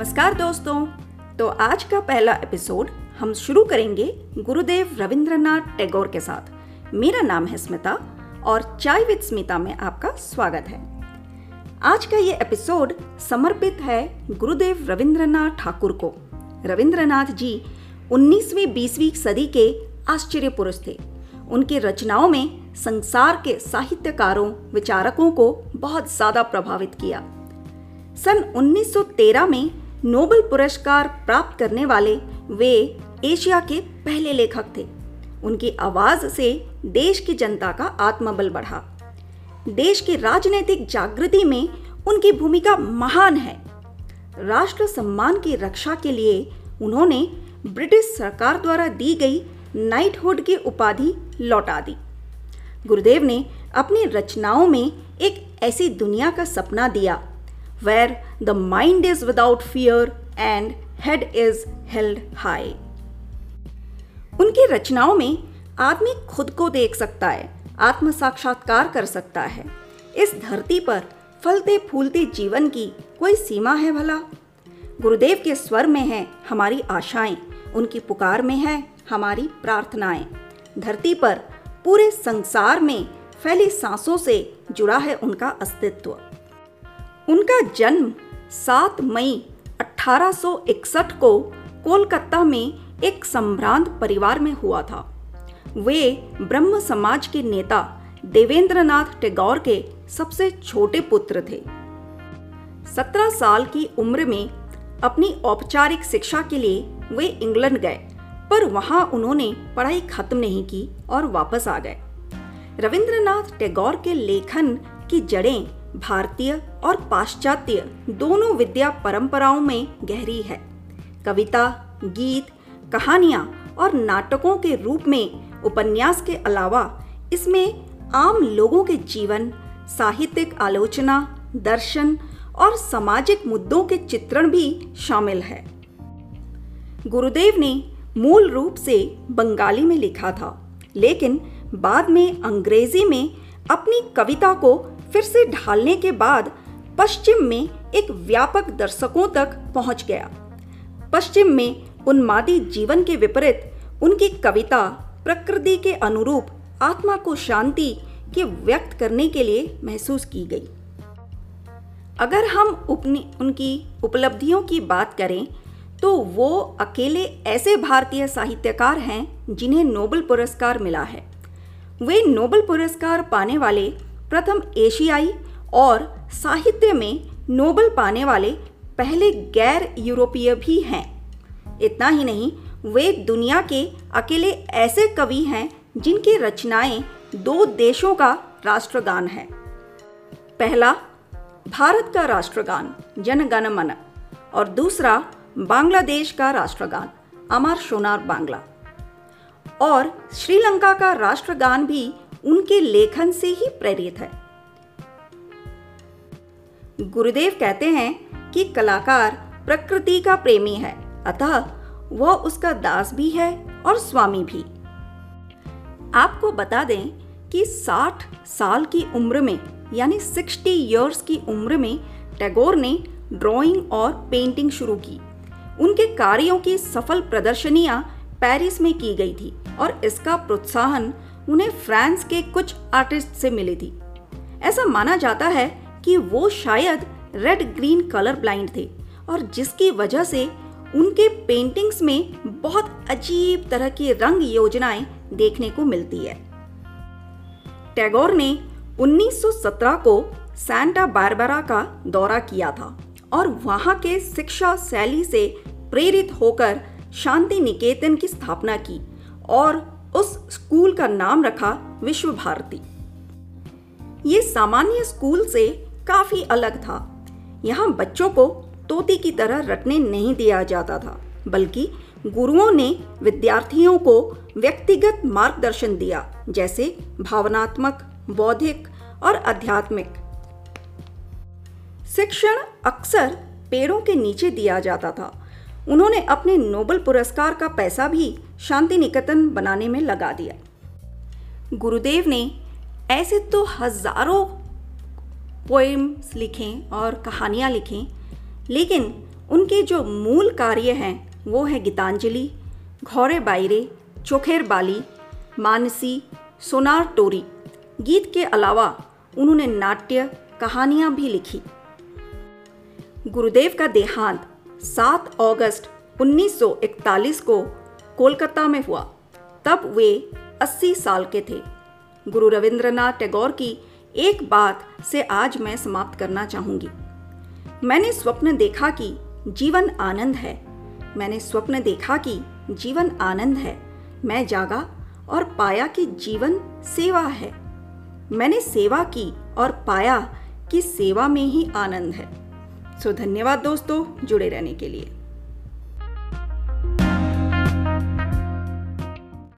नमस्कार दोस्तों। तो आज का पहला एपिसोड हम शुरू करेंगे गुरुदेव रविंद्रनाथ टैगोर के साथ। मेरा नाम है स्मिता और चाय विद स्मिता में आपका स्वागत है। आज का ये एपिसोड समर्पित है गुरुदेव रविंद्रनाथ ठाकुर को। रविंद्रनाथ जी 19वीं 20वीं सदी के आश्चर्य पुरुष थे। उनकी रचनाओं में संसार के साहित्यकारों, विचारकों को बहुत ज़्यादा प्रभावित किया। सन 1913 में नोबेल पुरस्कार प्राप्त करने वाले वे एशिया के पहले लेखक थे। उनकी आवाज़ से देश की जनता का आत्मबल बढ़ा। देश की राजनीतिक जागृति में उनकी भूमिका महान है। राष्ट्र सम्मान की रक्षा के लिए उन्होंने ब्रिटिश सरकार द्वारा दी गई नाइटहुड की उपाधि लौटा दी। गुरुदेव ने अपनी रचनाओं में एक ऐसी दुनिया का सपना दिया। Where the mind is without fear and head is held high. उनकी रचनाओं में आदमी खुद को देख सकता है आत्म साक्षात्कार कर सकता है। इस धरती पर फलते फूलते जीवन की कोई सीमा है भला? गुरुदेव के स्वर में है हमारी आशाएँ, उनकी पुकार में है हमारी प्रार्थनाएँ। धरती पर पूरे संसार में फैली सांसों से जुड़ा है उनका अस्तित्व। उनका जन्म 7 मई 1861 को कोलकाता में एक संभ्रांत परिवार में हुआ था। वे ब्रह्म समाज के नेता देवेंद्रनाथ टैगोर के सबसे छोटे पुत्र थे। सत्रह साल की उम्र में अपनी औपचारिक शिक्षा के लिए वे इंग्लैंड गए, पर वहाँ उन्होंने पढ़ाई खत्म नहीं की और वापस आ गए। रविंद्रनाथ टैगोर के लेखन की जड़ें भारतीय और पाश्चात्य दोनों विद्या परंपराओं में गहरी है। कविता, गीत, कहानियाँ और नाटकों के रूप में उपन्यास के अलावा इसमें आम लोगों के जीवन, साहित्यिक आलोचना, दर्शन और सामाजिक मुद्दों के चित्रण भी शामिल है। गुरुदेव ने मूल रूप से बंगाली में लिखा था, लेकिन बाद में अंग्रेज़ी में अपनी कविता को फिर से ढालने के बाद पश्चिम में एक व्यापक दर्शकों तक पहुँच गया। पश्चिम में उन्मादी जीवन के विपरीत उनकी कविता, प्रकृति के अनुरूप आत्मा को शांति के व्यक्त करने के लिए महसूस की गई। अगर हम उपनी, उनकी उपलब्धियों की बात करें तो वो अकेले ऐसे भारतीय साहित्यकार हैं जिन्हें नोबल पुरस्कार मिला है। वे नोबल पुरस्कार पाने वाले प्रथम एशियाई और साहित्य में नोबल पाने वाले पहले गैर यूरोपीय भी हैं। इतना ही नहीं, वे दुनिया के अकेले ऐसे कवि हैं जिनकी रचनाएँ दो देशों का राष्ट्रगान है। पहला, भारत का राष्ट्रगान, जनगण मन, और दूसरा, बांग्लादेश का राष्ट्रगान, अमर सोनार बांग्ला। और श्रीलंका का राष्ट्रगान भी उनके लेखन से ही प्रेरित है। गुरुदेव कहते हैं कि कलाकार प्रकृति का प्रेमी है, अतः वह उसका दास भी है और स्वामी भी। आपको बता दें कि 60 साल की उम्र में, यानी 60 इयर्स की उम्र में, टैगोर ने ड्राइंग और पेंटिंग शुरू की। उनके कार्यों की सफल प्रदर्शनियाँ पेरिस में की गई थी और इसका प्रोत्साहन उन्हें फ्रांस के कुछ आर्टिस्ट से मिली थी। ऐसा माना जाता है कि वो शायद रेड ग्रीन कलर ब्लाइंड थे और जिसकी वजह से उनके पेंटिंग्स में बहुत अजीब तरह की रंग योजनाएँ देखने को मिलती है। टैगोर ने 1917 को सैंटा बारबरा का दौरा किया था और वहाँ के शिक्षा शैली से प्रेरित होकर शांति निकेतन की स्थापना की और उस स्कूल का नाम रखा विश्व भारती। ये सामान्य स्कूल से काफ़ी अलग था। यहाँ बच्चों को तोती की तरह रटने नहीं दिया जाता था, बल्कि गुरुओं ने विद्यार्थियों को व्यक्तिगत मार्गदर्शन दिया, जैसे भावनात्मक, बौद्धिक और आध्यात्मिक। शिक्षण अक्सर पेड़ों के नीचे दिया जाता था। उन्होंने अपने नोबल पुरस्कार का पैसा भी शांति निकेतन बनाने में लगा दिया। गुरुदेव ने ऐसे तो हज़ारों पोएम्स लिखें और कहानियाँ लिखें, लेकिन उनके जो मूल कार्य हैं, वो है गीतांजलि घौरे बायरे चोखेर बाली, मानसी, सोनार टोरी। गीत के अलावा उन्होंने नाट्य, कहानियाँ भी लिखी। गुरुदेव का देहांत 7 अगस्त 1941 को कोलकाता में हुआ। तब वे 80 साल के थे। गुरु रविंद्रनाथ टैगोर की एक बात से आज मैं समाप्त करना चाहूँगी। मैंने स्वप्न देखा कि जीवन आनंद है। मैंने स्वप्न देखा कि जीवन आनंद है। मैं जागा और पाया कि जीवन सेवा है। मैंने सेवा की और पाया कि सेवा में ही आनंद है। सो धन्यवाद दोस्तों जुड़े रहने के लिए।